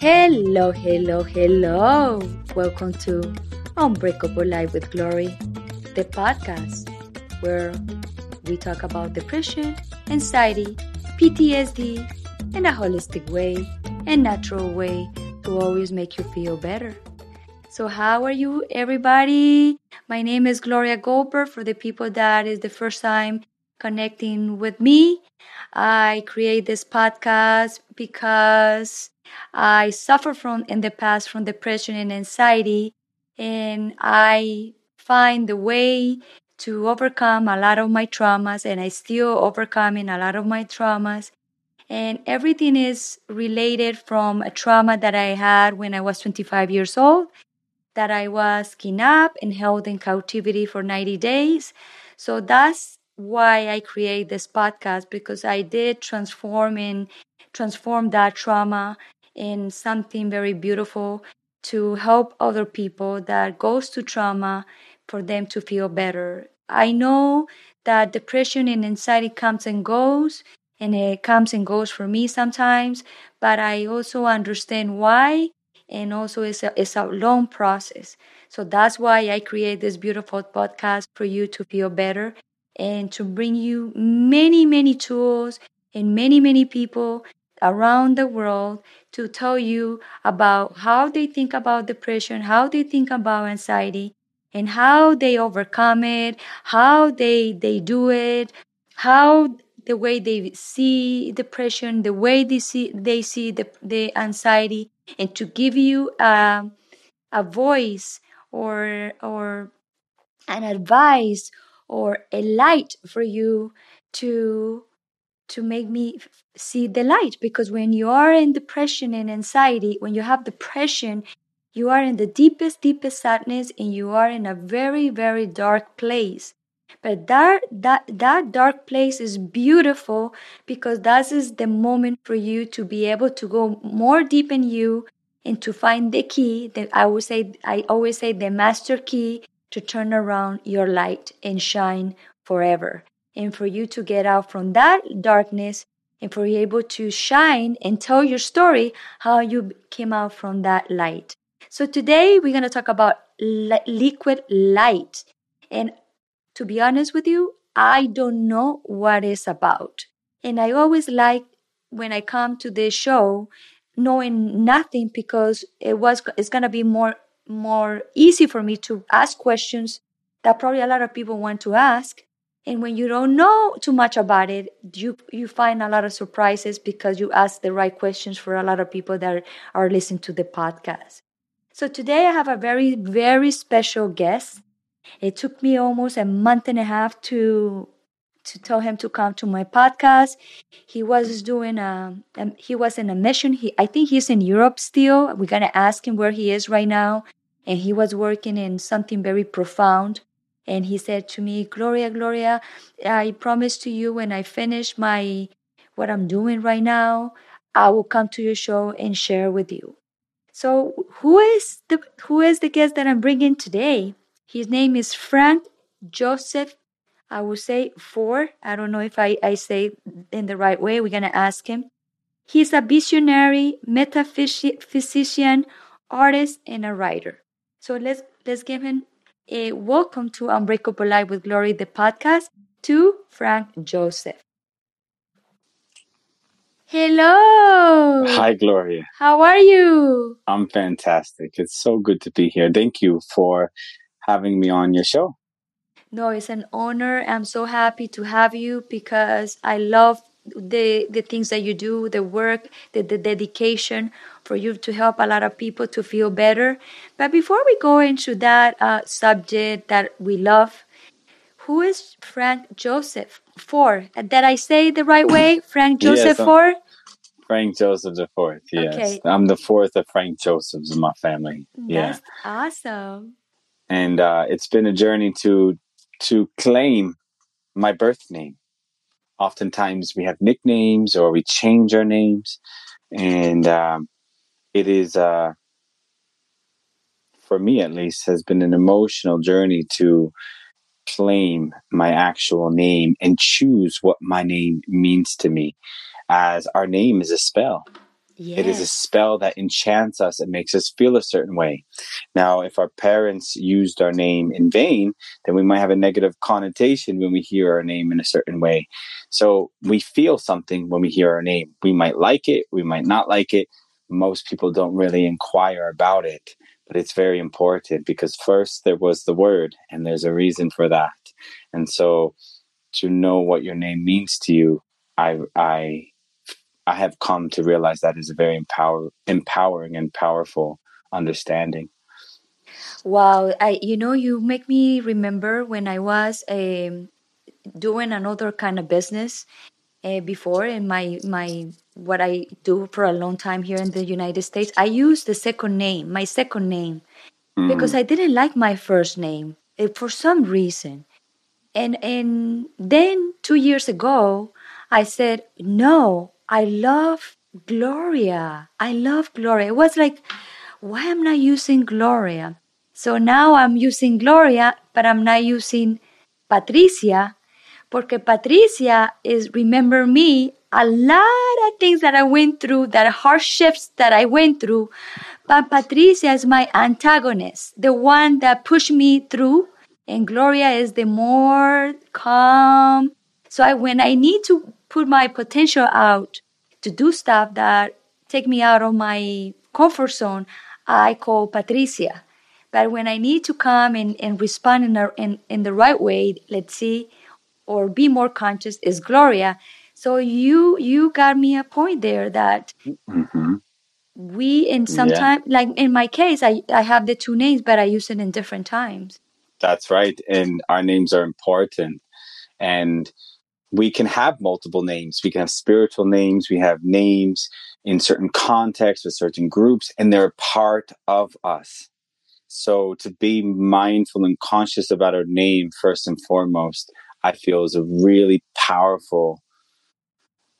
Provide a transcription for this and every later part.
Hello, hello, hello. Welcome to Unbreakable Life with Glory, the podcast where we talk about depression, anxiety, PTSD in a holistic way and natural way to always make you feel better. So, how are you, everybody? My name is Gloria Goldberg. For the people that is the first time connecting with me, I create this podcast because I suffer from in the past from depression and anxiety, and I find the way to overcome a lot of my traumas, and I still overcoming a lot of my traumas. And everything is related from a trauma that I had when I was 25 years old, that I was kidnapped and held in captivity for 90 days. So that's why I create this podcast because I did transform and transform that trauma in something very beautiful to help other people that goes to trauma for them to feel better. I know that depression and anxiety comes and goes and it comes and goes for me sometimes, but I also understand why and also it's a, it's a long process. So that's why I create this beautiful podcast for you to feel better and to bring you many, many tools and many, many people around the world to tell you about how they think about depression, how they think about anxiety, and how they overcome it, how they they do it, how the way they see depression, the way they see they see the, the anxiety, and to give you a, a voice or or an advice or a light for you to to make me see the light because when you are in depression and anxiety when you have depression you are in the deepest deepest sadness and you are in a very very dark place. But that that that dark place is beautiful because that is the moment for you to be able to go more deep in you and to find the key that i would say i always say the master key to turn around your light and shine forever and for you to get out from that darkness and for you able to shine and tell your story how you came out from that light. So today we're going to talk about li- liquid light. And to be honest with you, I don't know what it's about. And I always like when I come to this show knowing nothing because it was it's going to be more more easy for me to ask questions that probably a lot of people want to ask and when you don't know too much about it you you find a lot of surprises because you ask the right questions for a lot of people that are listening to the podcast. So today i have a very very special guest. It took me almost a month and a half to to tell him to come to my podcast. He was doing a, a he was in a mission. He i think he's in europe still. We're to ask him where he is right now. And he was working in something very profound and he said to me, Gloria, Gloria, I promise to you when I finish my what I'm doing right now, I will come to your show and share with you. So who is the who is the guest that I'm bringing today? His name is Frank Joseph. I will say four. I don't know if I, I say in the right way. We're gonna ask him. He's a visionary, metaphysician, artist, and a writer. So let's let's give him a welcome to Unbreakable Life with Glory, the podcast, to Frank Joseph. Hello. Hi, Gloria. How are you? I'm fantastic. It's so good to be here. Thank you for having me on your show. No, it's an honor. I'm so happy to have you because I love the the things that you do, the work, the, the dedication for you to help a lot of people to feel better. But before we go into that uh, subject that we love, who is Frank Joseph Foer? Did I say the right way? Frank Joseph Yes, Foer? Frank Joseph the fourth. Yes, Okay. I'm the fourth of Frank Josephs in my family. Yeah, awesome. and uh, it's been a journey to to claim my birth name. Oftentimes we have nicknames or we change our names, and um, it is uh, for me at least has been an emotional journey to claim my actual name and choose what my name means to me as our name is a spell Yes. It is a spell that enchants us and makes us feel a certain way. Now, if our parents used our name in vain, then we might have a negative connotation when we hear our name in a certain way. So we feel something when we hear our name. We might like it, we might not like it. Most people don't really inquire about it, but it's very important because first there was the word, and there's a reason for that. And so to know what your name means to you, I, I I have come to realize that is a very empower, empowering and powerful understanding. Wow, I you know you make me remember when I was um, doing another kind of business uh, before in my my what I do for a long time here in the United States. I used the second name, my second name, mm. because I didn't like my first name uh, for some reason, and and then two years ago I said no, I love Gloria. I love Gloria. It was like, why am I using Gloria? So now I'm using Gloria, but I'm not using Patricia, porque Patricia is remember me a lot of things that I went through, that hardships that I went through. But Patricia is my antagonist, the one that pushed me through, and Gloria is the more calm. So I, when I need to put my potential out to do stuff that take me out of my comfort zone, I call Patricia. But when I need to come and, and respond in, a, in, in the right way, let's see, or be more conscious, is Gloria. So you you got me a point there that mm-hmm. we in some yeah. time, like in my case, I, I have the two names, but I use it in different times. That's right. And our names are important. And we can have multiple names. We can have spiritual names. We have names in certain contexts with certain groups, and they're part of us. So to be mindful and conscious about our name first and foremost, I feel is a really powerful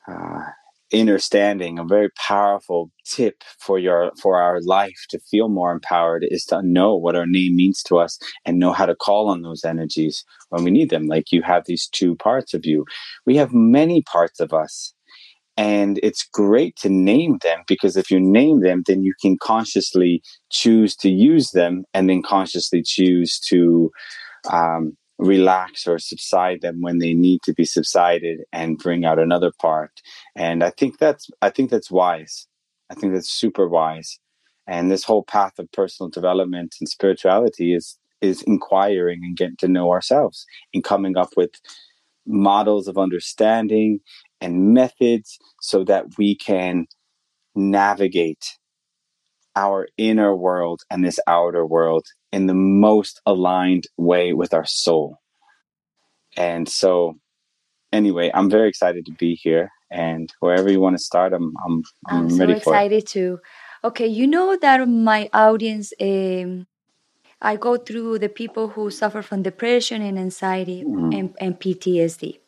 uh, understanding, a very powerful tip for your for our life to feel more empowered is to know what our name means to us and know how to call on those energies when we need them. Like you have these two parts of you. We have many parts of us. And it's great to name them because if you name them, then you can consciously choose to use them and then consciously choose to um, relax or subside them when they need to be subsided and bring out another part. And i think that's i think that's wise. I think that's super wise. And this whole path of personal development and spirituality is is inquiring and getting to know ourselves and coming up with models of understanding and methods so that we can navigate our inner world and this outer world in the most aligned way with our soul. And so, anyway, I'm very excited to be here. And wherever you want to start, I'm I'm, I'm, I'm ready so excited to. Okay, you know that my audience, um, I go through the people who suffer from depression and anxiety mm-hmm. and, and PTSD.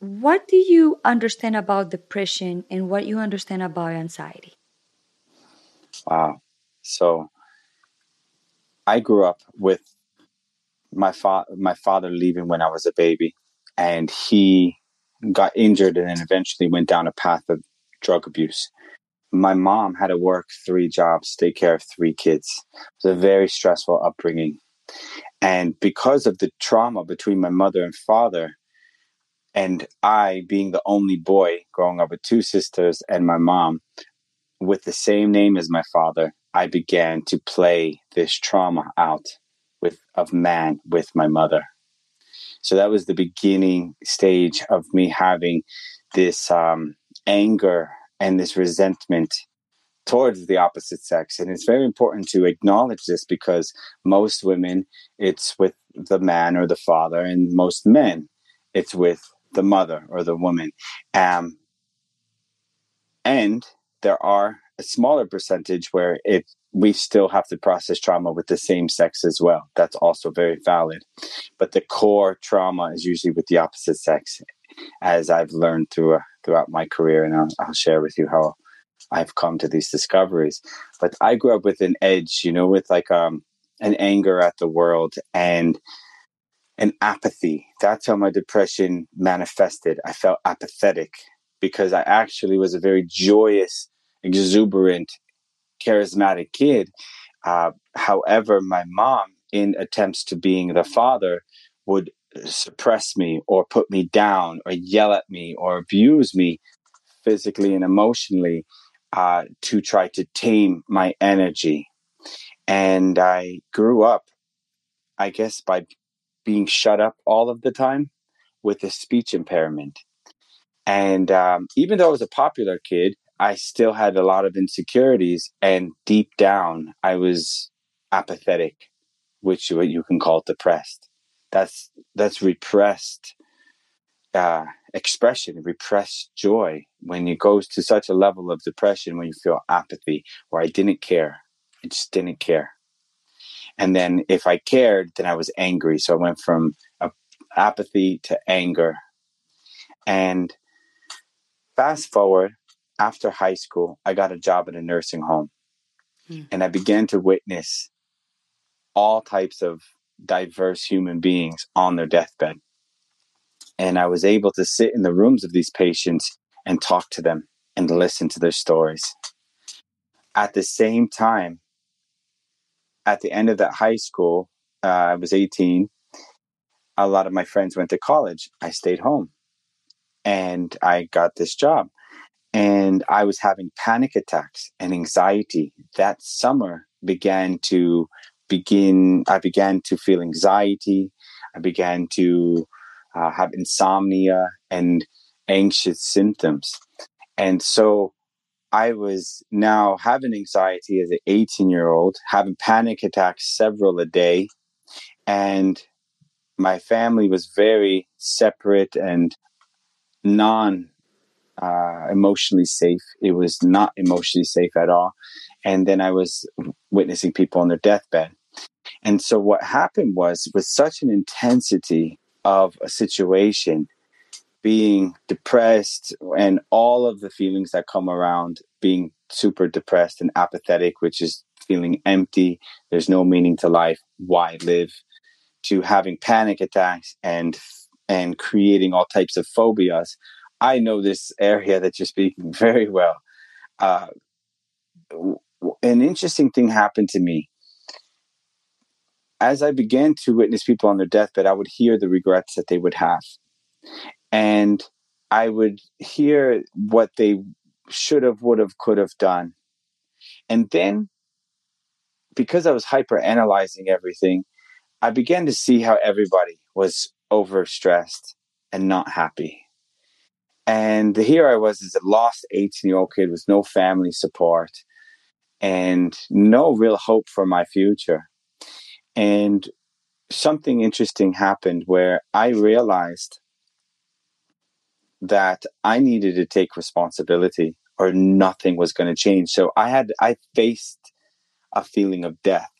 What do you understand about depression and what you understand about anxiety? Wow. So I grew up with my father my father leaving when I was a baby and he got injured and then eventually went down a path of drug abuse. My mom had to work three jobs, take care of three kids. It was a very stressful upbringing. And because of the trauma between my mother and father, and I being the only boy growing up with two sisters and my mom, with the same name as my father, I began to play this trauma out with of man with my mother. So that was the beginning stage of me having this um, anger and this resentment towards the opposite sex. And it's very important to acknowledge this because most women, it's with the man or the father, and most men, it's with the mother or the woman. Um, and there are a smaller percentage where it we still have to process trauma with the same sex as well. That's also very valid. But the core trauma is usually with the opposite sex, as I've learned through, throughout my career, and I'll, I'll share with you how I've come to these discoveries. But I grew up with an edge, you know, with like um, an anger at the world and an apathy. That's how my depression manifested. I felt apathetic because I actually was a very joyous exuberant, charismatic kid. Uh, however, my mom, in attempts to being the father, would suppress me or put me down or yell at me or abuse me physically and emotionally uh, to try to tame my energy. And I grew up, I guess, by being shut up all of the time with a speech impairment. And um, even though I was a popular kid, I still had a lot of insecurities. And deep down, I was apathetic, which what you can call depressed. That's that's repressed uh, expression, repressed joy. When it goes to such a level of depression, when you feel apathy, where I didn't care, I just didn't care. And then if I cared, then I was angry. So I went from apathy to anger. And fast forward after high school, I got a job at a nursing home. Hmm. And I began to witness all types of diverse human beings on their deathbed. And I was able to sit in the rooms of these patients and talk to them and listen to their stories. At the same time, at the end of that high school, uh, I was 18. A lot of my friends went to college. I stayed home and I got this job. And I was having panic attacks and anxiety. That summer began to begin, I began to feel anxiety. I began to uh, have insomnia and anxious symptoms. And so I was now having anxiety as an 18 year old, having panic attacks several a day. And my family was very separate and non uh, emotionally safe. It was not emotionally safe at all. And then I was witnessing people on their deathbed. And so what happened was, with such an intensity of a situation, being depressed and all of the feelings that come around being super depressed and apathetic, which is feeling empty, there's no meaning to life, why live, to having panic attacks and and creating all types of phobias. I know this area that you're speaking very well. Uh, an interesting thing happened to me. As I began to witness people on their deathbed, I would hear the regrets that they would have and I would hear what they should have, would have, could have done. And then, because I was hyper analyzing everything, I began to see how everybody was overstressed and not happy. And here I was as a lost 18 year old kid with no family support and no real hope for my future. And something interesting happened where I realized that I needed to take responsibility or nothing was going to change. So I had, I faced a feeling of death.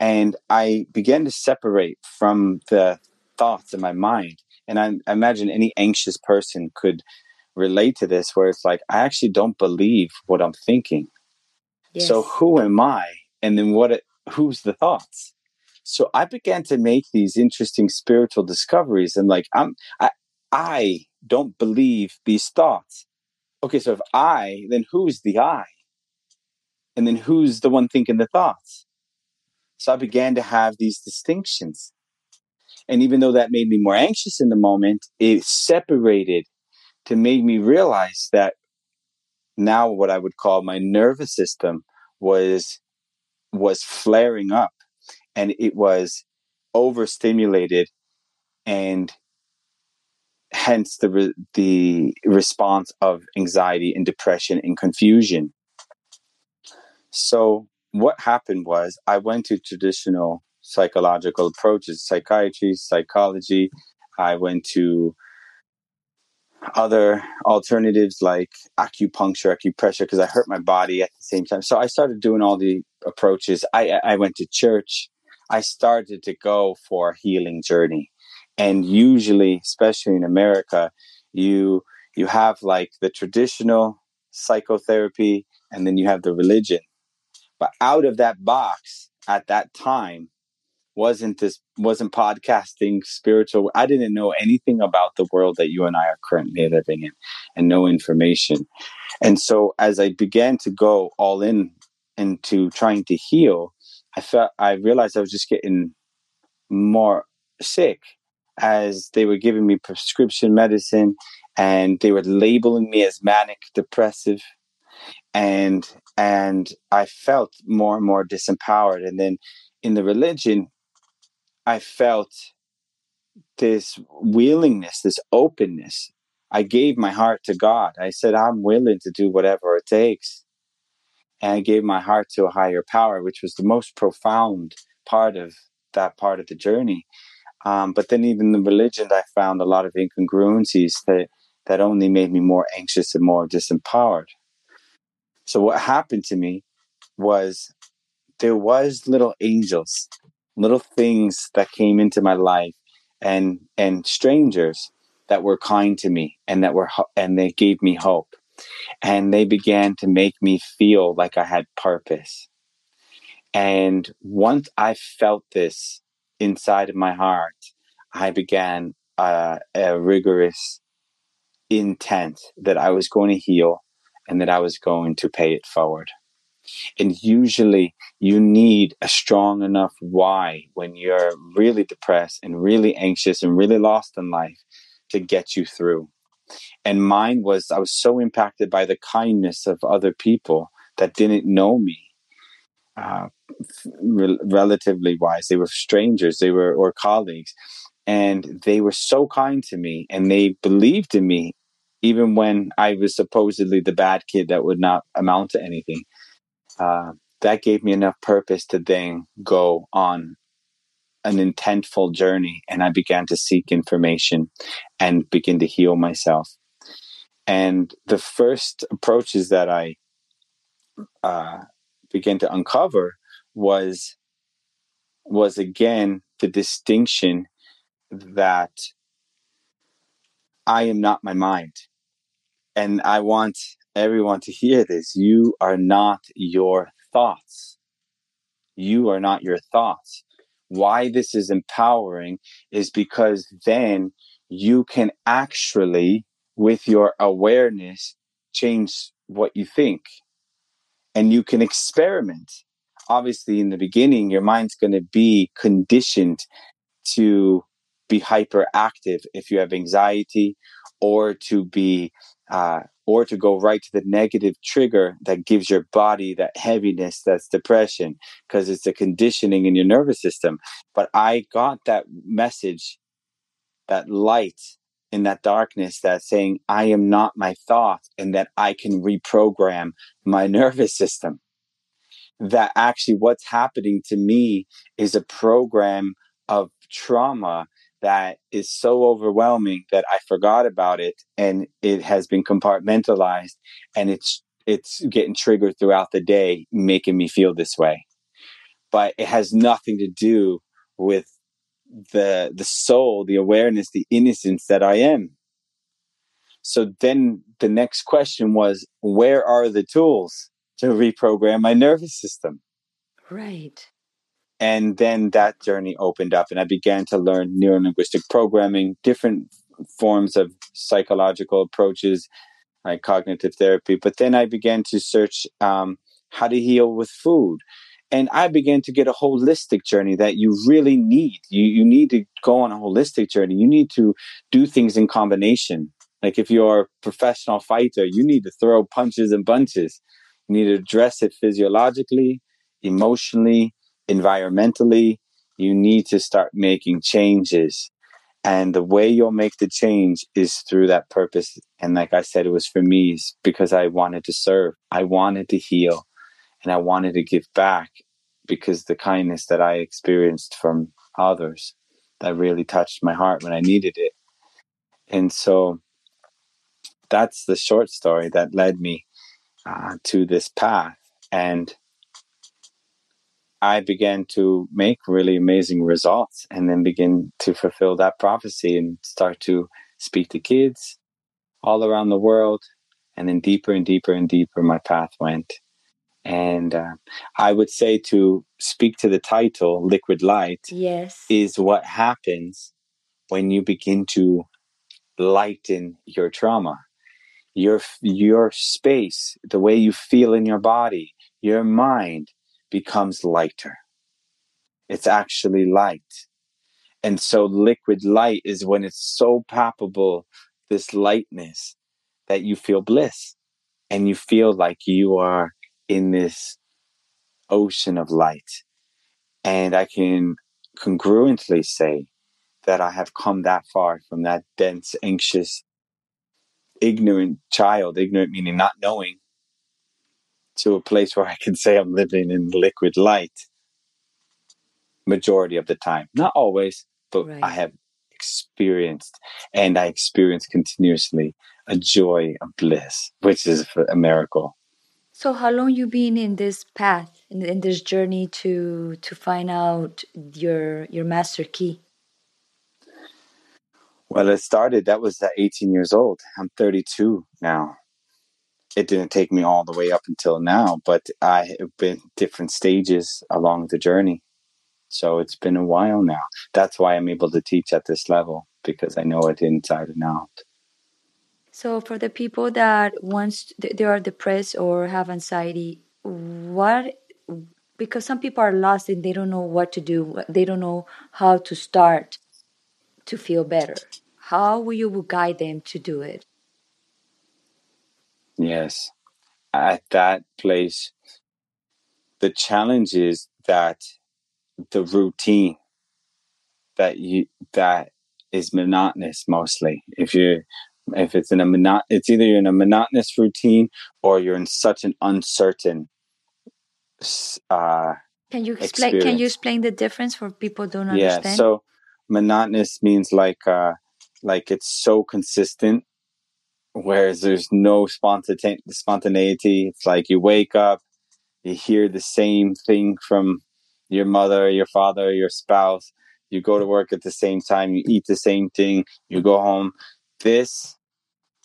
And I began to separate from the thoughts in my mind. And I, I imagine any anxious person could relate to this, where it's like, I actually don't believe what I'm thinking. Yes. So who am I? And then what, it, who's the thoughts? So I began to make these interesting spiritual discoveries and like, I'm, I, I don't believe these thoughts. Okay, so if I, then who's the I? And then who's the one thinking the thoughts? So I began to have these distinctions. And even though that made me more anxious in the moment, it separated to make me realize that now what I would call my nervous system was was flaring up and it was overstimulated and hence the re- the response of anxiety and depression and confusion. So what happened was I went to traditional psychological approaches, psychiatry, psychology. I went to other alternatives like acupuncture, acupressure, because I hurt my body at the same time. So I started doing all the approaches. I I went to church. I started to go for a healing journey and usually especially in america you you have like the traditional psychotherapy and then you have the religion but out of that box at that time wasn't this wasn't podcasting spiritual i didn't know anything about the world that you and i are currently living in and no information. And so as I began to go all in into trying to heal, I felt I realized I was just getting more sick as they were giving me prescription medicine and they were labeling me as manic depressive. And and I felt more and more disempowered. And then in the religion I felt this willingness this openness. I gave my heart to God. I said I'm willing to do whatever it takes. And I gave my heart to a higher power which was the most profound part of that part of the journey. Um, but then even the religion, I found a lot of incongruencies that that only made me more anxious and more disempowered. So what happened to me was there was little angels, little things that came into my life, and and strangers that were kind to me and that were and they gave me hope, and they began to make me feel like I had purpose. And once I felt this inside of my heart, I began uh, a rigorous intent that I was going to heal and that I was going to pay it forward. And usually you need a strong enough why when you're really depressed and really anxious and really lost in life to get you through. And mine was, I was so impacted by the kindness of other people that didn't know me. Uh, re- relatively wise, they were strangers, they were or colleagues, and they were so kind to me and they believed in me even when I was supposedly the bad kid that would not amount to anything. Uh, that gave me enough purpose to then go on an intentful journey and I began to seek information and begin to heal myself. And the first approaches that I uh, began to uncover was was again the distinction that I am not my mind. And I want everyone to hear this. You are not your thoughts. You are not your thoughts. Why this is empowering is because then you can actually, with your awareness, change what you think. And you can experiment. Obviously, in the beginning, your mind's going to be conditioned to be hyperactive if you have anxiety or to be uh, or to go right to the negative trigger that gives your body that heaviness that's depression because it's a conditioning in your nervous system. But i got that message that light in that darkness that's saying i am not my thought and that i can reprogram my nervous system. That actually what's happening to me is a program of trauma that is so overwhelming that I forgot about it and it has been compartmentalized and it's it's getting triggered throughout the day making me feel this way. But it has nothing to do with the the soul the awareness the innocence that I am. So then the next question was where are the tools to reprogram my nervous system? Right and then that journey opened up and i began to learn neurolinguistic programming different forms of psychological approaches like cognitive therapy. But then i began to search um, how to heal with food. And i began to get a holistic journey that you really need. You, you need to go on a holistic journey. You need to do things in combination. Like if you're a professional fighter you need to throw punches and bunches. You need to address it physiologically emotionally environmentally, you need to start making changes. And the way you'll make the change is through that purpose. And like I said, it was for me because I wanted to serve, I wanted to heal, and I wanted to give back because the kindness that I experienced from others that really touched my heart when I needed it. And so that's the short story that led me uh, to this path. And I began to make really amazing results and then begin to fulfill that prophecy and start to speak to kids all around the world. And then deeper and deeper and deeper, my path went. And uh, I would say to speak to the title, Liquid Light, yes, is what happens when you begin to lighten your trauma. your your space, the way you feel in your body, your mind becomes lighter. It's actually light. And so liquid light is when it's so palpable, this lightness that you feel bliss and you feel like you are in this ocean of light. And I can congruently say that I have come that far from that dense, anxious, ignorant child, ignorant meaning not knowing, to a place where I can say I'm living in liquid light majority of the time. Not always, but right. I have experienced and I experience continuously a joy, a bliss, which is a miracle. So how long you been in this path in, in this journey to to find out your your master key? Well, it started that was at 18 years old. I'm 32 now. It didn't take me all the way up until now, but I have been different stages along the journey. So it's been a while now. That's why I'm able to teach at this level because I know it inside and out. So for the people that once they are depressed or have anxiety, what because some people are lost and they don't know what to do, they don't know how to start to feel better. How will you guide them to do it? Yes. At that place, the challenge is that the routine that you that is monotonous mostly. If you if it's in a monot it's either you're in a monotonous routine or you're in such an uncertain uh can you explain experience. can you explain the difference for people don't understand? Yeah, so monotonous means like uh like it's so consistent whereas there's no spontaneity. It's like you wake up, you hear the same thing from your mother, your father, your spouse. You go to work at the same time. You eat the same thing. You go home. This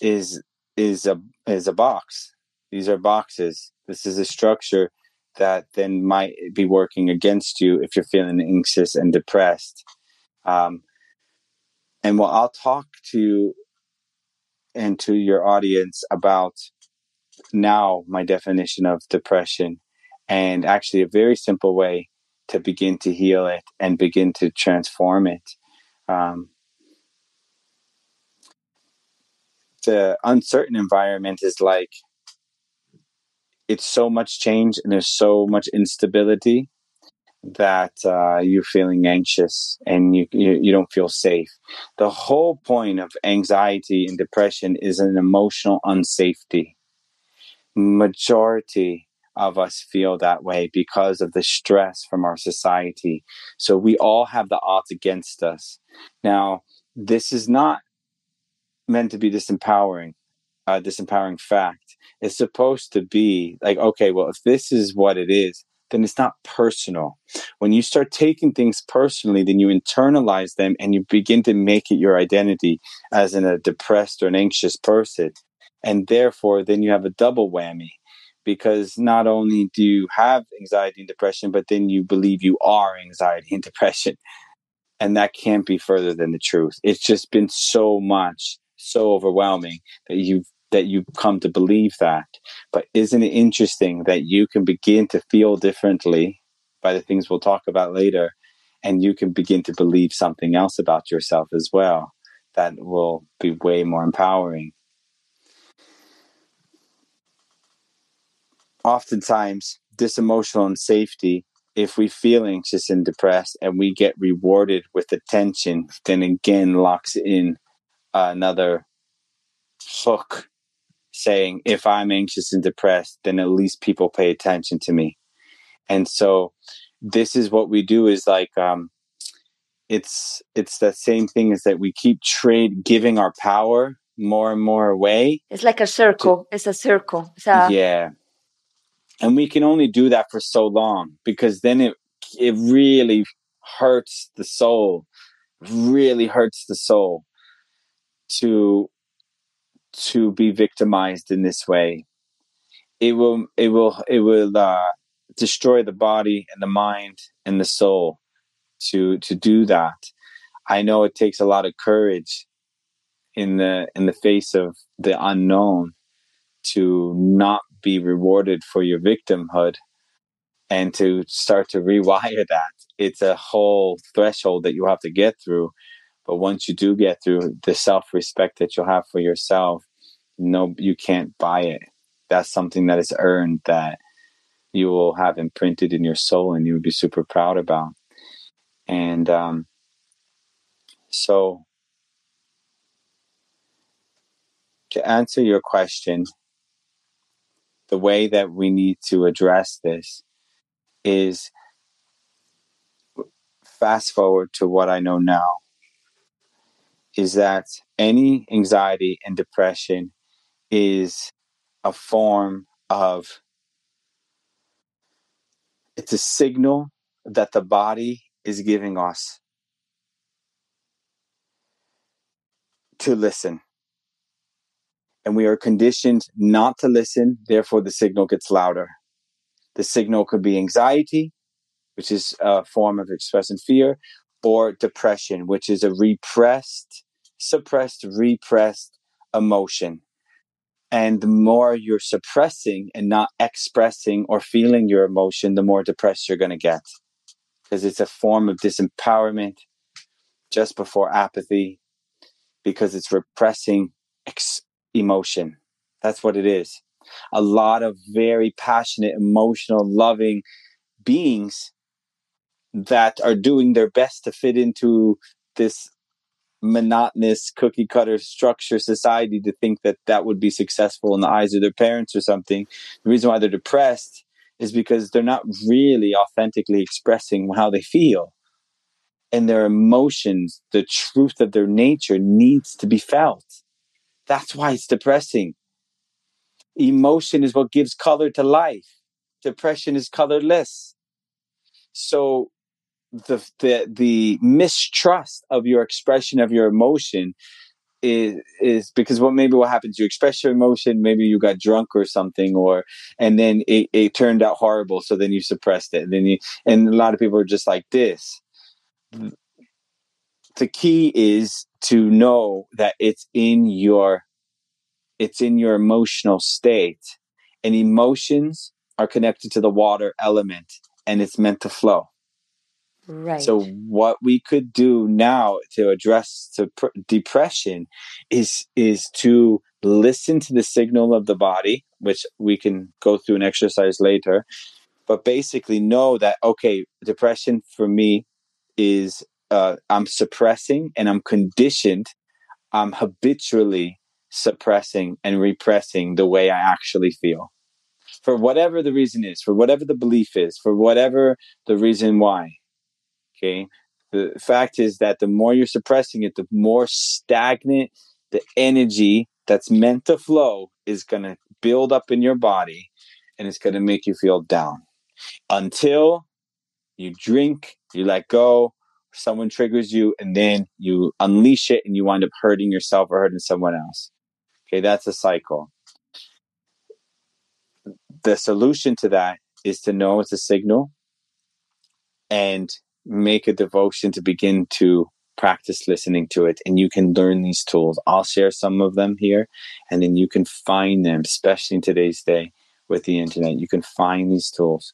is is a is a box. These are boxes. This is a structure that then might be working against you if you're feeling anxious and depressed. Um, and what I'll talk to you and to your audience about now my definition of depression and actually a very simple way to begin to heal it and begin to transform it. Um, the uncertain environment is like it's so much change and there's so much instability that uh, you're feeling anxious and you, you, you don't feel safe. The whole point of anxiety and depression is an emotional unsafety. Majority of us feel that way because of the stress from our society. So we all have the odds against us. Now, this is not meant to be disempowering, uh, disempowering fact. It's supposed to be like, okay, well, if this is what it is, then it's not personal. When you start taking things personally, then you internalize them and you begin to make it your identity as in a depressed or an anxious person. And therefore, then you have a double whammy because not only do you have anxiety and depression, but then you believe you are anxiety and depression. And that can't be further than the truth. It's just been so much, so overwhelming that you've that you come to believe that. But isn't it interesting that you can begin to feel differently by the things we'll talk about later, and you can begin to believe something else about yourself as well that will be way more empowering. Oftentimes, this emotional unsafety, if we feel anxious and depressed and we get rewarded with attention, then again locks in another hook saying if I'm anxious and depressed, then at least people pay attention to me. And so this is what we do is like um it's it's the same thing as that we keep trade giving our power more and more away. It's like a circle. To, it's a circle. It's a, yeah. And we can only do that for so long because then it it really hurts the soul. Really hurts the soul to to be victimized in this way. It will it will it will uh, destroy the body and the mind and the soul to to do that. I know it takes a lot of courage in the in the face of the unknown to not be rewarded for your victimhood and to start to rewire that. It's a whole threshold that you have to get through. But once you do get through the self respect that you'll have for yourself, no, you can't buy it. That's something that is earned that you will have imprinted in your soul and you would be super proud about. And um, so, to answer your question, the way that we need to address this is fast forward to what I know now is that any anxiety and depression is a form of it's a signal that the body is giving us to listen. And we are conditioned not to listen therefore the signal gets louder. The signal could be anxiety which is a form of expressing fear or depression which is a repressed suppressed repressed emotion and the more you're suppressing and not expressing or feeling your emotion, the more depressed you're going to get. Because it's a form of disempowerment just before apathy, because it's repressing ex- emotion. That's what it is. A lot of very passionate, emotional, loving beings that are doing their best to fit into this monotonous cookie cutter structure society to think that that would be successful in the eyes of their parents or something. The reason why they're depressed is because they're not really authentically expressing how they feel. And their emotions, the truth of their nature needs to be felt. That's why it's depressing. Emotion is what gives color to life. Depression is colorless. So the the the mistrust of your expression of your emotion is is because what maybe what happens you express your emotion maybe you got drunk or something or and then it, it turned out horrible so then you suppressed it. And then you and a lot of people are just like this. The key is to know that it's in your it's in your emotional state. And emotions are connected to the water element and it's meant to flow Right. So what we could do now to address to pr- depression is is to listen to the signal of the body, which we can go through an exercise later. But basically, know that okay, depression for me is uh, I'm suppressing and I'm conditioned. I'm habitually suppressing and repressing the way I actually feel for whatever the reason is, for whatever the belief is, for whatever the reason why Okay. The fact is that the more you're suppressing it, the more stagnant the energy that's meant to flow is going to build up in your body and it's going to make you feel down until you drink, you let go, someone triggers you, and then you unleash it and you wind up hurting yourself or hurting someone else. Okay, that's a cycle. The solution to that is to know it's a signal and make a devotion to begin to practice listening to it and you can learn these tools. I'll share some of them here and then you can find them especially in today's day with the internet. You can find these tools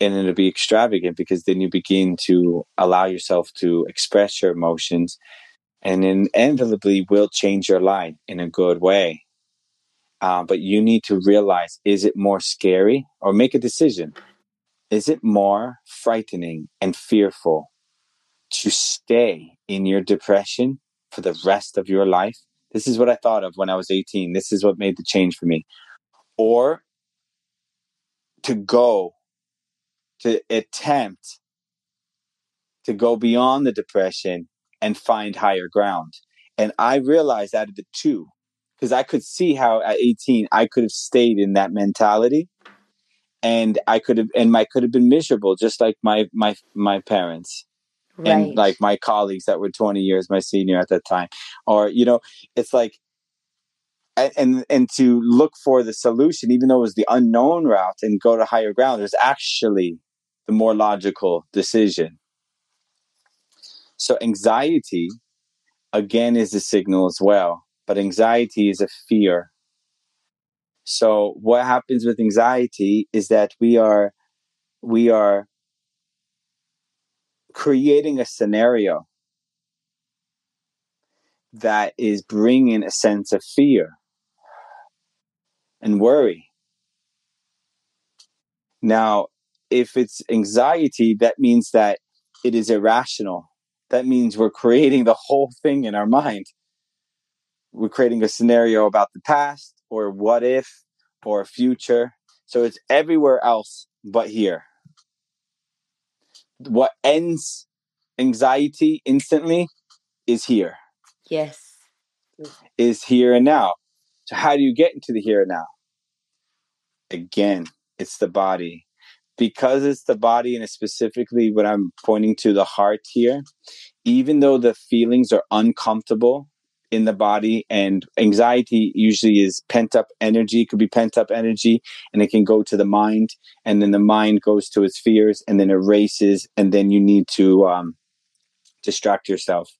and it'll be extravagant because then you begin to allow yourself to express your emotions and inevitably will change your life in a good way. Uh, but you need to realize is it more scary? Or make a decision is it more frightening and fearful to stay in your depression for the rest of your life? This is what I thought of when I was 18. This is what made the change for me. Or to go, to attempt to go beyond the depression and find higher ground. And I realized out of the two, because I could see how at 18 I could have stayed in that mentality and I could have and I could have been miserable just like my my my parents right. and like my colleagues that were 20 years my senior at that time. Or you know it's like and and to look for the solution even though it was the unknown route and go to higher ground is actually the more logical decision. So anxiety again is a signal as well but anxiety is a fear So what happens with anxiety is that we are we are creating a scenario that is bringing a sense of fear and worry. Now, if it's anxiety, that means that it is irrational. That means we're creating the whole thing in our mind. We're creating a scenario about the past or what if or future. So it's everywhere else but here. What ends anxiety instantly is here. Yes. Is here and now. So how do you get into the here and now? Again, it's the body. Because it's the body and it's specifically what I'm pointing to the heart here, even though the feelings are uncomfortable in the body and anxiety usually is pent up energy. It could be pent up energy and it can go to the mind and then the mind goes to its fears and then it races and then you need to um, distract yourself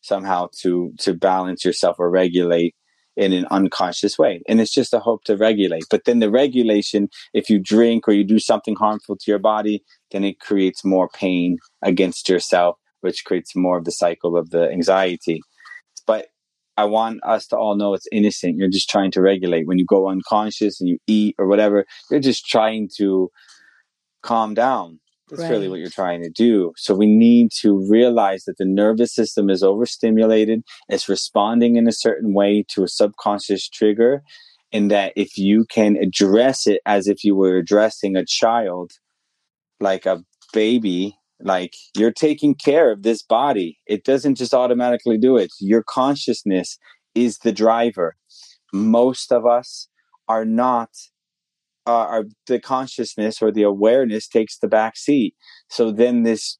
somehow to to balance yourself or regulate in an unconscious way. And it's just a hope to regulate. But then the regulation if you drink or you do something harmful to your body then it creates more pain against yourself which creates more of the cycle of the anxiety I want us to all know it's innocent. You're just trying to regulate. When you go unconscious and you eat or whatever, you're just trying to calm down. That's right. really what you're trying to do. So we need to realize that the nervous system is overstimulated. It's responding in a certain way to a subconscious trigger. And that if you can address it as if you were addressing a child, like a baby, like you're taking care of this body. It doesn't just automatically do it. Your consciousness is the driver. Most of us are not uh, are the consciousness or the awareness takes the back seat. So then this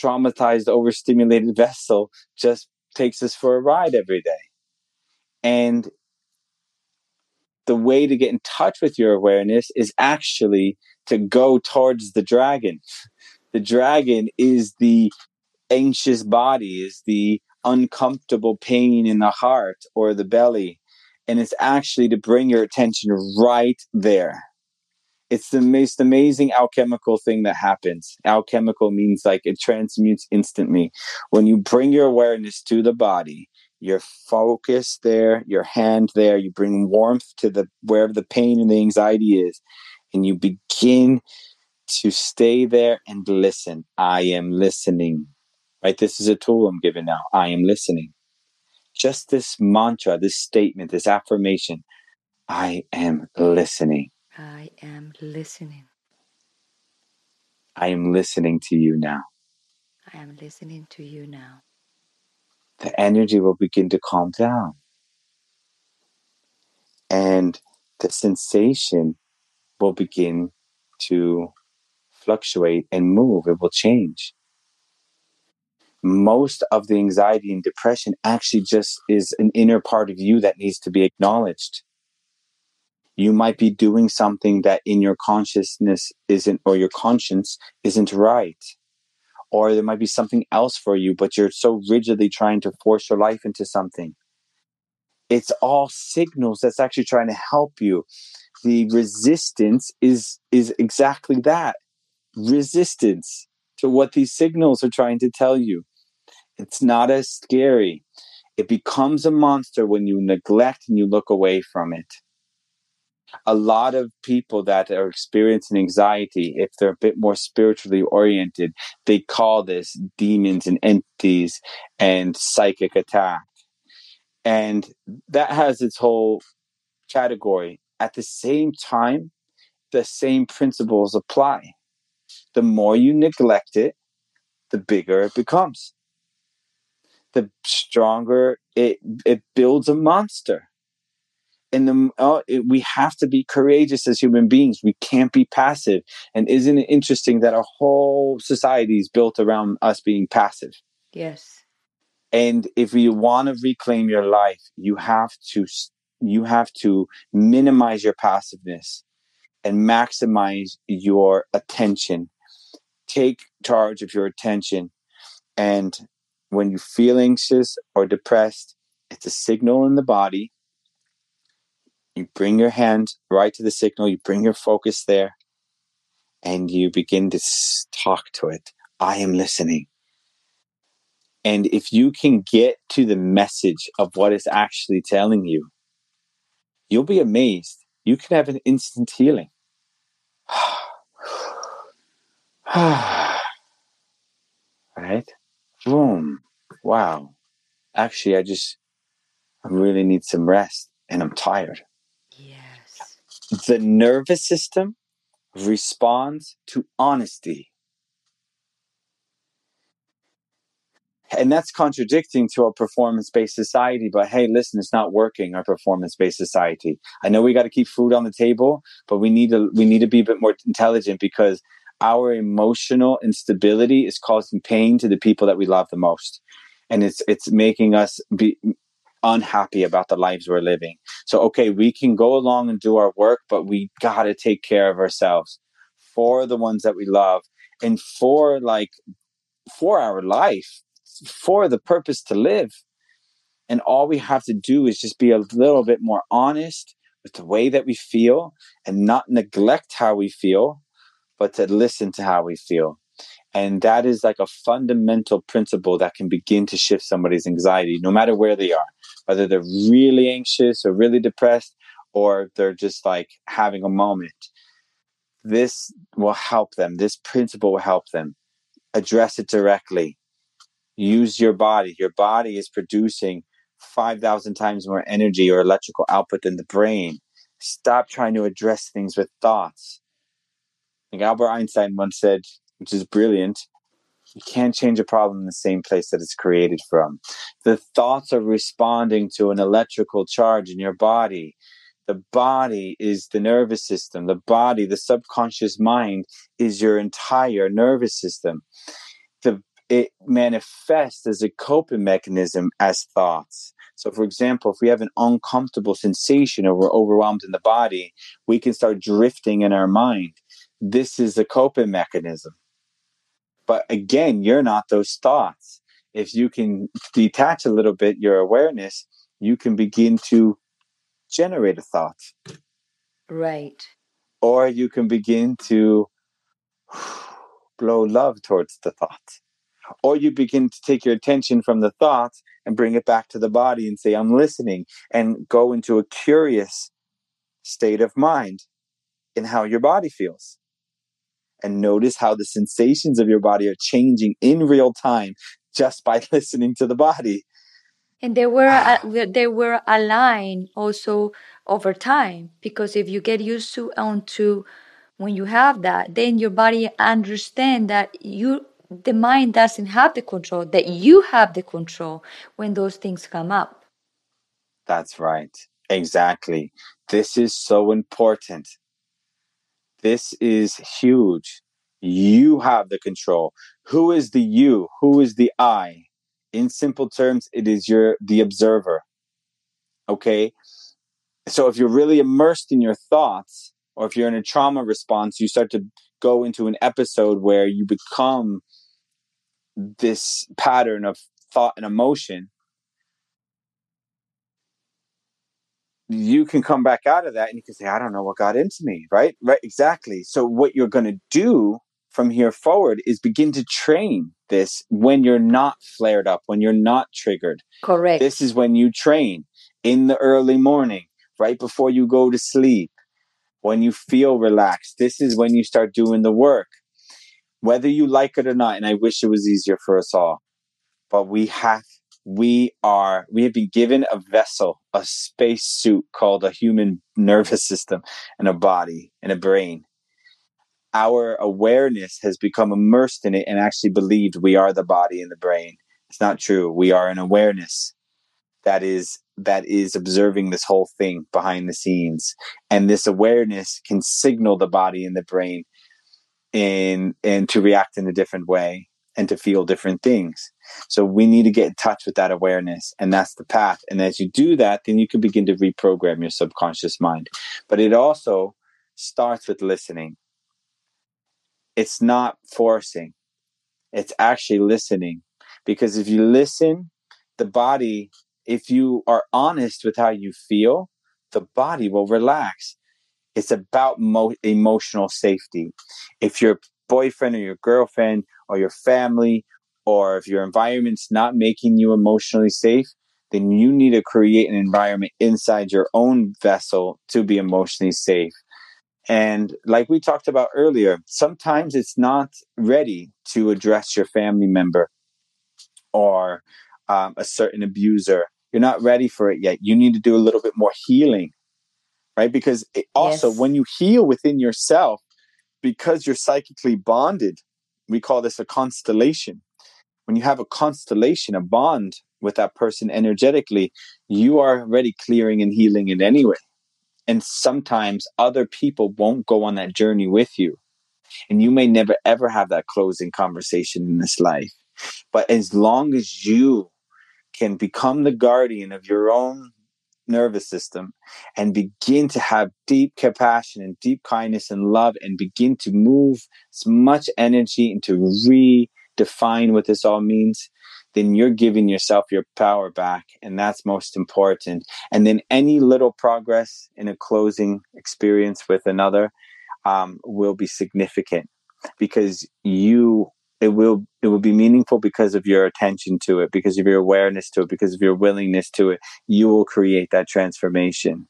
traumatized, overstimulated vessel just takes us for a ride every day. And the way to get in touch with your awareness is actually to go towards the dragon. The dragon is the anxious body, is the uncomfortable pain in the heart or the belly. And it's actually to bring your attention right there. It's the most amazing alchemical thing that happens. Alchemical means like it transmutes instantly. When you bring your awareness to the body, your focus there, your hand there, you bring warmth to the wherever the pain and the anxiety is, and you begin to stay there and listen. I am listening. Right? This is a tool I'm giving now. I am listening. Just this mantra, this statement, this affirmation. I am listening. I am listening. I am listening to you now. I am listening to you now. The energy will begin to calm down. And the sensation will begin to fluctuate and move, it will change. Most of the anxiety and depression actually just is an inner part of you that needs to be acknowledged. You might be doing something that in your consciousness isn't, or your conscience isn't right. Or there might be something else for you, but you're so rigidly trying to force your life into something. It's all signals that's actually trying to help you. The resistance is, is exactly that resistance to what these signals are trying to tell you. It's not as scary. It becomes a monster when you neglect and you look away from it. A lot of people that are experiencing anxiety, if they're a bit more spiritually oriented, they call this demons and entities and psychic attack. And that has its whole category. At the same time, the same principles apply the more you neglect it, the bigger it becomes. The stronger it it builds a monster. And the oh, it, we have to be courageous as human beings. We can't be passive. And isn't it interesting that our whole society is built around us being passive? Yes. And if you want to reclaim your life, you have to you have to minimize your passiveness and maximize your attention take charge of your attention. And when you feel anxious or depressed, it's a signal in the body. You bring your hand right to the signal, you bring your focus there, and you begin to talk to it. I am listening. And if you can get to the message of what it's actually telling you, you'll be amazed. You can have an instant healing. right? Boom. Wow. Actually, I just, I really need some rest and I'm tired. Yes. The nervous system responds to honesty. And that's contradicting to our performance based society. But hey, listen, it's not working, our performance based society. I know we got to keep food on the table, but we need to we need to be a bit more intelligent because our emotional instability is causing pain to the people that we love the most. And it's it's making us be unhappy about the lives we're living. So okay, we can go along and do our work, but we got to take care of ourselves for the ones that we love and for like for our life for the purpose to live. And all we have to do is just be a little bit more honest with the way that we feel and not neglect how we feel, but to listen to how we feel. And that is like a fundamental principle that can begin to shift somebody's anxiety, no matter where they are, whether they're really anxious or really depressed, or they're just like having a moment. This will help them. This principle will help them address it directly use your body. Your body is producing 5,000 times more energy or electrical output than the brain. Stop trying to address things with thoughts. Like Albert Einstein once said, which is brilliant, you can't change a problem in the same place that it's created from. The thoughts are responding to an electrical charge in your body. The body is the nervous system. The body, the subconscious mind, is your entire nervous system. The it manifests as a coping mechanism as thoughts. So, for example, if we have an uncomfortable sensation or we're overwhelmed in the body, we can start drifting in our mind. This is a coping mechanism. But again, you're not those thoughts. If you can detach a little bit your awareness, you can begin to generate a thought. Right. Or you can begin to blow love towards the thought or you begin to take your attention from the thoughts and bring it back to the body and say i'm listening and go into a curious state of mind in how your body feels and notice how the sensations of your body are changing in real time just by listening to the body and they were uh, they were aligned also over time because if you get used to onto when you have that then your body understand that you the mind doesn't have the control, that you have the control when those things come up. That's right. Exactly. This is so important. This is huge. You have the control. Who is the you? Who is the I? In simple terms, it is your the observer. Okay? So if you're really immersed in your thoughts, or if you're in a trauma response, you start to go into an episode where you become this pattern of thought and emotion, you can come back out of that and you can say, I don't know what got into me, right? Right, exactly. So, what you're going to do from here forward is begin to train this when you're not flared up, when you're not triggered. Correct. This is when you train in the early morning, right before you go to sleep, when you feel relaxed. This is when you start doing the work whether you like it or not. And I wish it was easier for us all, but we have, we are, we have been given a vessel, a space suit called a human nervous system and a body and a brain. Our awareness has become immersed in it and actually believed we are the body and the brain. It's not true. We are an awareness that is that is observing this whole thing behind the scenes and this awareness can signal the body and the brain and and to react in a different way and to feel different things. So we need to get in touch with that awareness, and that's the path. And as you do that, then you can begin to reprogram your subconscious mind. But it also starts with listening. It's not forcing, it's actually listening. Because if you listen, the body, if you are honest with how you feel, the body will relax. It's about mo- emotional safety. If your boyfriend or your girlfriend or your family or if your environment's not making you emotionally safe, then you need to create an environment inside your own vessel to be emotionally safe. And like we talked about earlier, sometimes it's not ready to address your family member or um, a certain abuser. You're not ready for it yet. You need to do a little bit more healing, right? Because it, also, yes. when you heal within yourself, because you're psychically bonded, we call this a constellation. When you have a constellation, a bond with that person energetically, you are already clearing and healing it anyway. And sometimes other people won't go on that journey with you. And you may never ever have that closing conversation in this life. But as long as you can become the guardian of your own nervous system and begin to have deep compassion and deep kindness and love and begin to move as much energy into redefine what this all means, then you're giving yourself your power back. And that's most important. And then any little progress in a closing experience with another um, will be significant because you it will it will be meaningful because of your attention to it because of your awareness to it because of your willingness to it. You will create that transformation.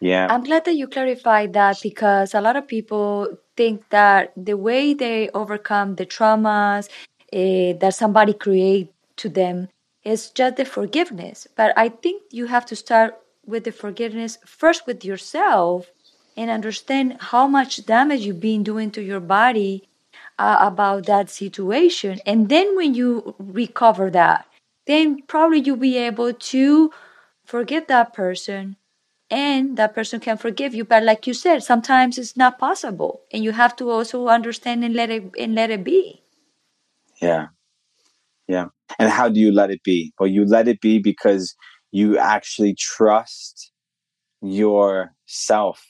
Yeah. I'm glad that you clarified that because a lot of people think that the way they overcome the traumas uh, that somebody create to them is just the forgiveness. But I think you have to start with the forgiveness first with yourself and understand how much damage you've been doing to your body uh, about that situation. And then when you recover that, then probably you'll be able to forgive that person and that person can forgive you. But like you said sometimes it's not possible and you have to also understand and let it and let it be. Yeah. Yeah. And how do you let it be? Well you let it be because you actually trust yourself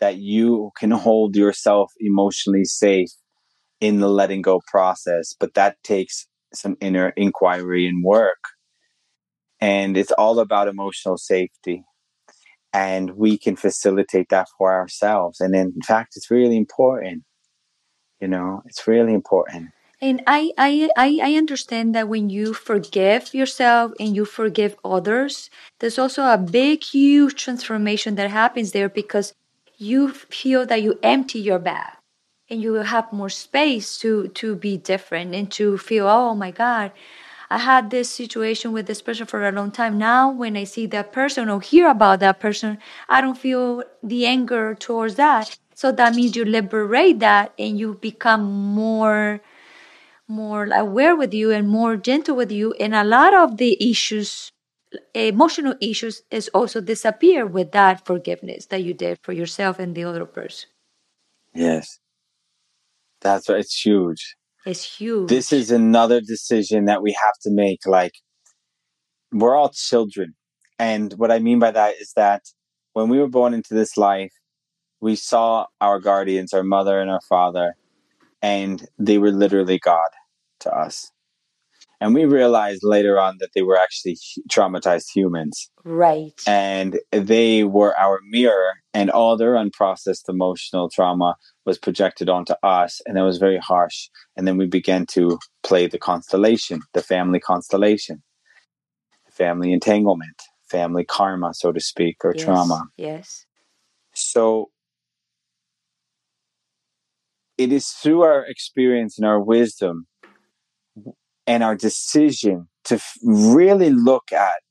that you can hold yourself emotionally safe in the letting go process but that takes some inner inquiry and work. And it's all about emotional safety. And we can facilitate that for ourselves. And in fact it's really important you know it's really important. And I, I, I, understand that when you forgive yourself and you forgive others, there's also a big, huge transformation that happens there because you feel that you empty your bag and you will have more space to, to be different and to feel, oh my God, I had this situation with this person for a long time. Now, when I see that person or hear about that person, I don't feel the anger towards that. So that means you liberate that and you become more more aware with you and more gentle with you and a lot of the issues emotional issues is also disappear with that forgiveness that you did for yourself and the other person yes that's right it's huge. It's huge. this is another decision that we have to make like we're all children. And what i mean by that is that when we were born into this life we saw our guardians our mother and our father and they were literally God to us. And we realized later on that they were actually traumatized humans. Right. And they were our mirror, and all their unprocessed emotional trauma was projected onto us, and that was very harsh. And then we began to play the constellation, the family constellation, family entanglement, family karma, so to speak, or yes. trauma. Yes. So it is through our experience and our wisdom and our decision to really look at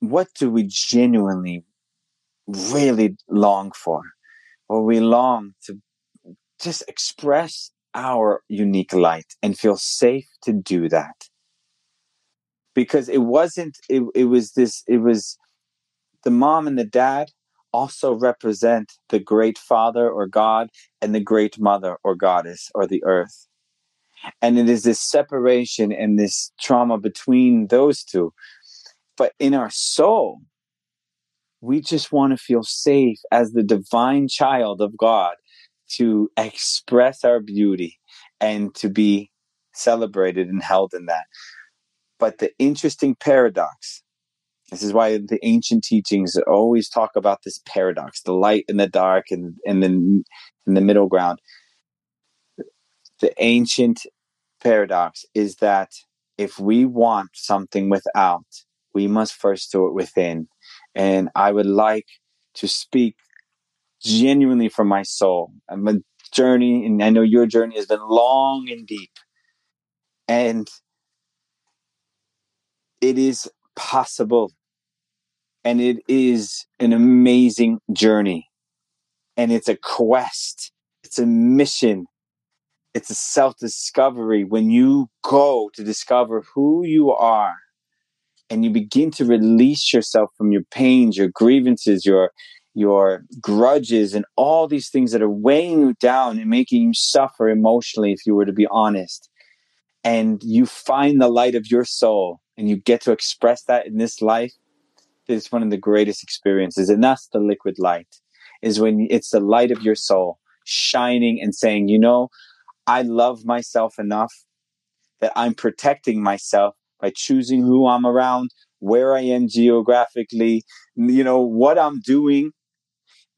what do we genuinely really long for or we long to just express our unique light and feel safe to do that because it wasn't it, it was this it was the mom and the dad also represent the great father or God and the great mother or goddess or the earth. And it is this separation and this trauma between those two. But in our soul, we just want to feel safe as the divine child of God to express our beauty and to be celebrated and held in that. But the interesting paradox This is why the ancient teachings always talk about this paradox, the light and the dark and, and then in the middle ground. The ancient paradox is that if we want something without, we must first do it within. And I would like to speak genuinely from my soul. I'm a journey, and I know your journey has been long and deep. And it is possible. And it is an amazing journey. And it's a quest, it's a mission, it's a self discovery. When you go to discover who you are and you begin to release yourself from your pains, your grievances, your your grudges and all these things that are weighing you down and making you suffer emotionally if you were to be honest and you find the light of your soul and you get to express that in this life it's one of the greatest experiences and that's the liquid light is when it's the light of your soul shining and saying you know i love myself enough that i'm protecting myself by choosing who i'm around where i am geographically you know what i'm doing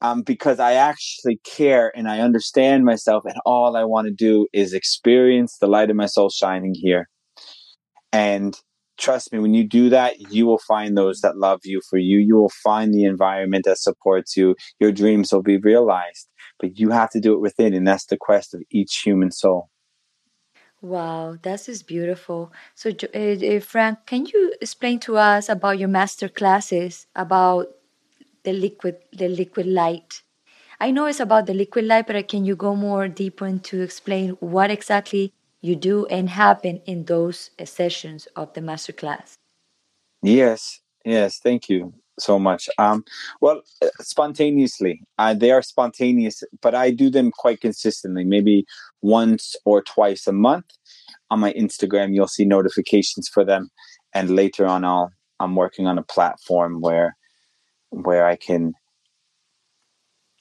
um, because I actually care and I understand myself, and all I want to do is experience the light of my soul shining here. And trust me, when you do that, you will find those that love you for you. You will find the environment that supports you. Your dreams will be realized, but you have to do it within, and that's the quest of each human soul. Wow, that is beautiful. So, uh, uh, Frank, can you explain to us about your master classes about the liquid the liquid light i know it's about the liquid light but can you go more deeper into explain what exactly you do and happen in those sessions of the master class? yes yes thank you so much um well uh, spontaneously uh, they are spontaneous but i do them quite consistently maybe once or twice a month on my instagram you'll see notifications for them and later on i'll i'm working on a platform where where I can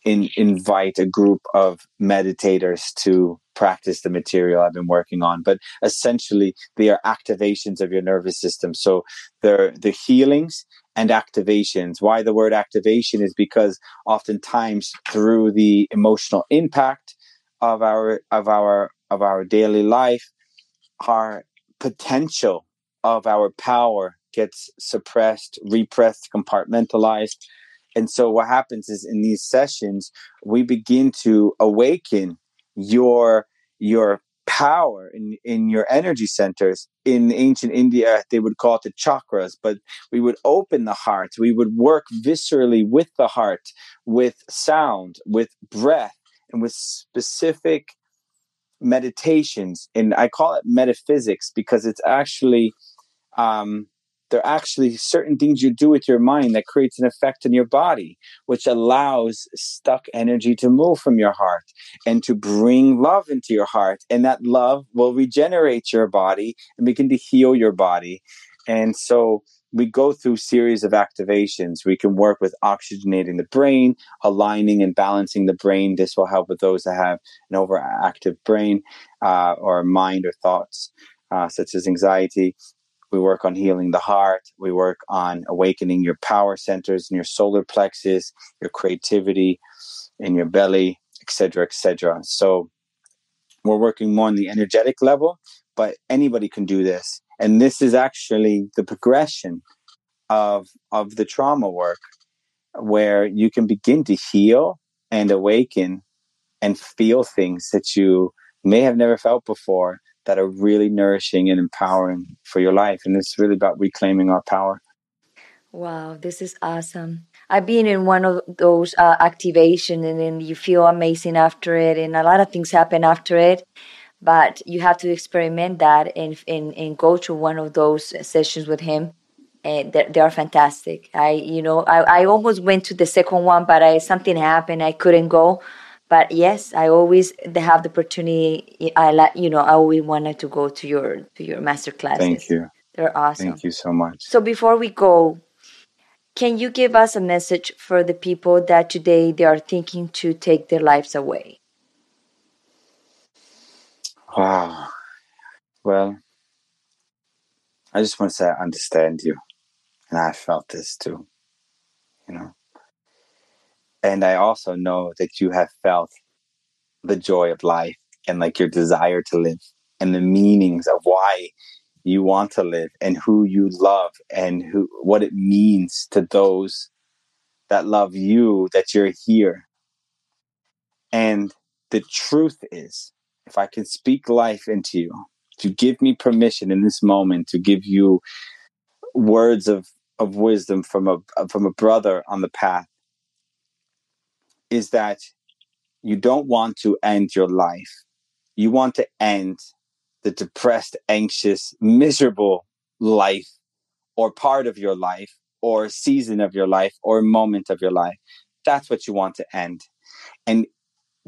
in, invite a group of meditators to practice the material I've been working on. But essentially, they are activations of your nervous system. So they're the healings and activations. Why the word activation is because oftentimes through the emotional impact of our of our of our daily life, our potential of our power gets suppressed, repressed, compartmentalized. And so what happens is in these sessions, we begin to awaken your your power in, in your energy centers. In ancient India, they would call it the chakras, but we would open the heart. We would work viscerally with the heart, with sound, with breath, and with specific meditations. And I call it metaphysics because it's actually um, there are actually certain things you do with your mind that creates an effect in your body, which allows stuck energy to move from your heart and to bring love into your heart. And that love will regenerate your body and begin to heal your body. And so we go through series of activations. We can work with oxygenating the brain, aligning and balancing the brain. This will help with those that have an overactive brain uh, or mind or thoughts, uh, such as anxiety. We work on healing the heart. We work on awakening your power centers and your solar plexus, your creativity in your belly, etc., etc. So we're working more on the energetic level, but anybody can do this. And this is actually the progression of of the trauma work where you can begin to heal and awaken and feel things that you may have never felt before that are really nourishing and empowering for your life. And it's really about reclaiming our power. Wow, this is awesome. I've been in one of those uh, activation and then you feel amazing after it and a lot of things happen after it. But you have to experiment that and, and, and go to one of those sessions with him. And they, they are fantastic. I, you know, I, I almost went to the second one, but I, something happened. I couldn't go but yes i always they have the opportunity i like you know i always wanted to go to your to your master classes. Thank you. They're awesome. Thank you so much. So before we go can you give us a message for the people that today they are thinking to take their lives away? Wow. Well i just want to say i understand you And I felt this too, you know. And I also know that you have felt the joy of life and like your desire to live and the meanings of why you want to live and who you love and who what it means to those that love you that you're here. And the truth is if i can speak life into you to give me permission in this moment to give you words of of wisdom from a from a brother on the path is that you don't want to end your life you want to end the depressed, anxious, miserable life or part of your life or season of your life or moment of your life. That's what you want to end. And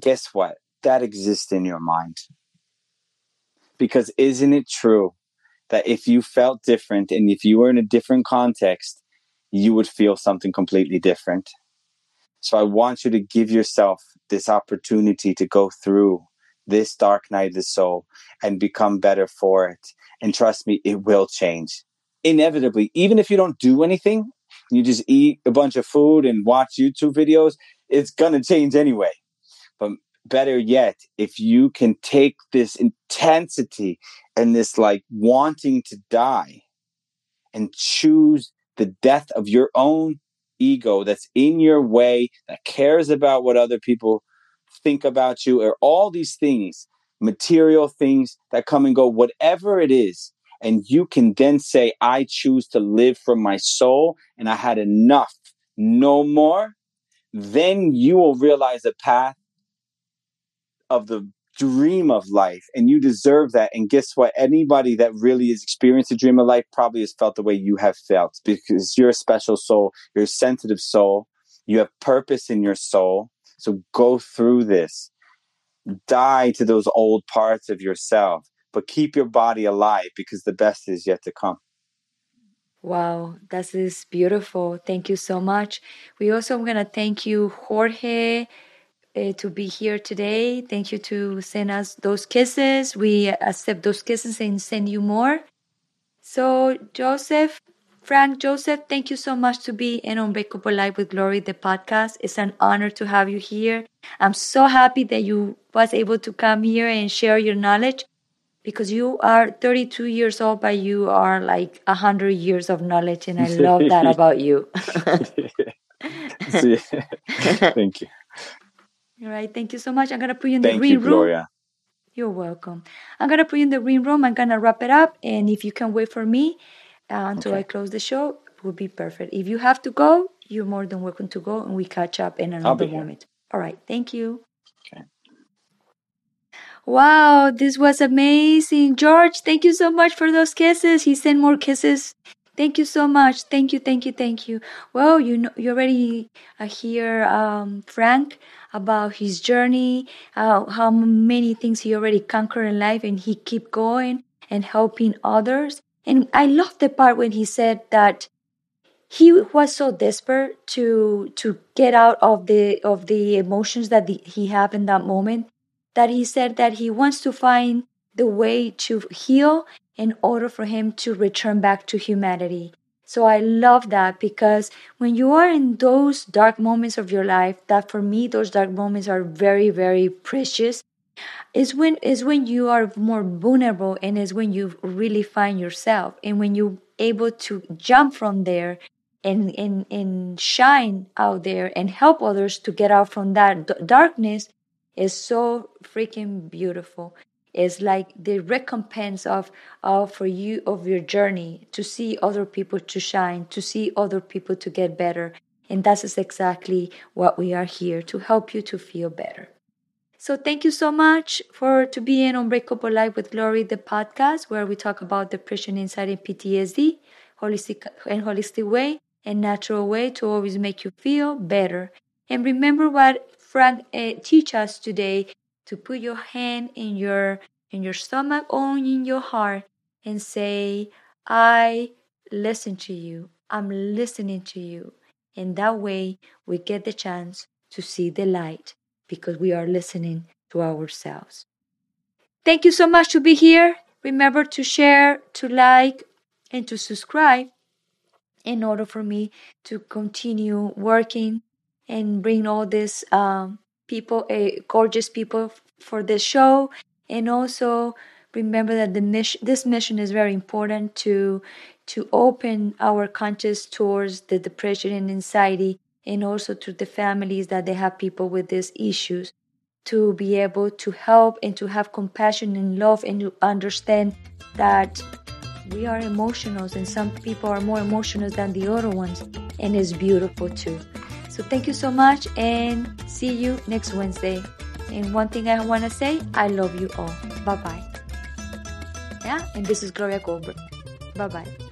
guess what? That exists in your mind. Because isn't it true that if you felt different and if you were in a different context, you would feel something completely different? So I want you to give yourself this opportunity to go through this dark night of the soul and become better for it. And trust me, it will change. Inevitably, even if you don't do anything, you just eat a bunch of food and watch YouTube videos, it's going to change anyway. But better yet, if you can take this intensity and this like wanting to die and choose the death of your own ego that's in your way, that cares about what other people think about you, or all these things, material things that come and go, whatever it is. And you can then say, I choose to live from my soul and I had enough, no more. Then you will realize a path of the dream of life and you deserve that. And guess what? Anybody that really has experienced a dream of life probably has felt the way you have felt because you're a special soul, you're a sensitive soul, you have purpose in your soul. So go through this. Die to those old parts of yourself, but keep your body alive because the best is yet to come. Wow, this is beautiful. Thank you so much. We also going to thank you, Jorge, uh, to be here today. Thank you to send us those kisses. We accept those kisses and send you more. So, Joseph, Frank, Joseph, thank you so much to be in Unbreakable Life with Glory, the podcast. It's an honor to have you here. I'm so happy that you was able to come here and share your knowledge because you are 32 years old, but you are like 100 years of knowledge, and I love that about you. Thank you. All right, thank you so much. I'm gonna put you in Thank the green you, room. Gloria. You're welcome. I'm gonna put you in the green room. I'm gonna wrap it up, and if you can wait for me uh, until Okay. I close the show, it would be perfect. If you have to go, you're more than welcome to go, and we catch up in another here. moment. All right, thank you. Okay. Wow, this was amazing, George. Thank you so much for those kisses. He sent more kisses. Thank you so much. Thank you, thank you, thank you. Well, you know, you already uh, hear um, Frank about his journey, how how many things he already conquered in life, and he keep going and helping others. And I love the part when he said that he was so desperate to to get out of the of the emotions that the, he have in that moment that he said that he wants to find the way to heal in order for him to return back to humanity so i love that because when you are in those dark moments of your life that for me those dark moments are very very precious is when is when you are more vulnerable and is when you really find yourself. And when you're able to jump from there and and and shine out there and help others to get out from that d- darkness is so freaking beautiful it's like the recompense of of for you of your journey to see other people to shine to see other people to get better and that is exactly what we are here to help you to feel better so thank you so much for to be in Unbreakable Life with Glory, the podcast where we talk about depression, anxiety, and PTSD, holistic and holistic way and natural way to always make you feel better. And remember what Frank uh, teach us today: to put your hand in your in your stomach or in your heart and say, "I listen to you. I'm listening to you." And that way, we get the chance to see the light because we are listening to ourselves. Thank you so much to be here. Remember to share, to like, and to subscribe. in order for me to continue working and bring all this um, people, uh, gorgeous people for this show. And also remember that the mission, this mission is very important to to open our conscious towards the depression and anxiety and also to the families that they have people with these issues. To be able to help and to have compassion and love and to understand that we are emotional and some people are more emotional than the other ones. And it's beautiful too so thank you so much and see you next wednesday. And one thing i want to say i love you all. Bye bye yeah and this is gloria goldberg. Bye bye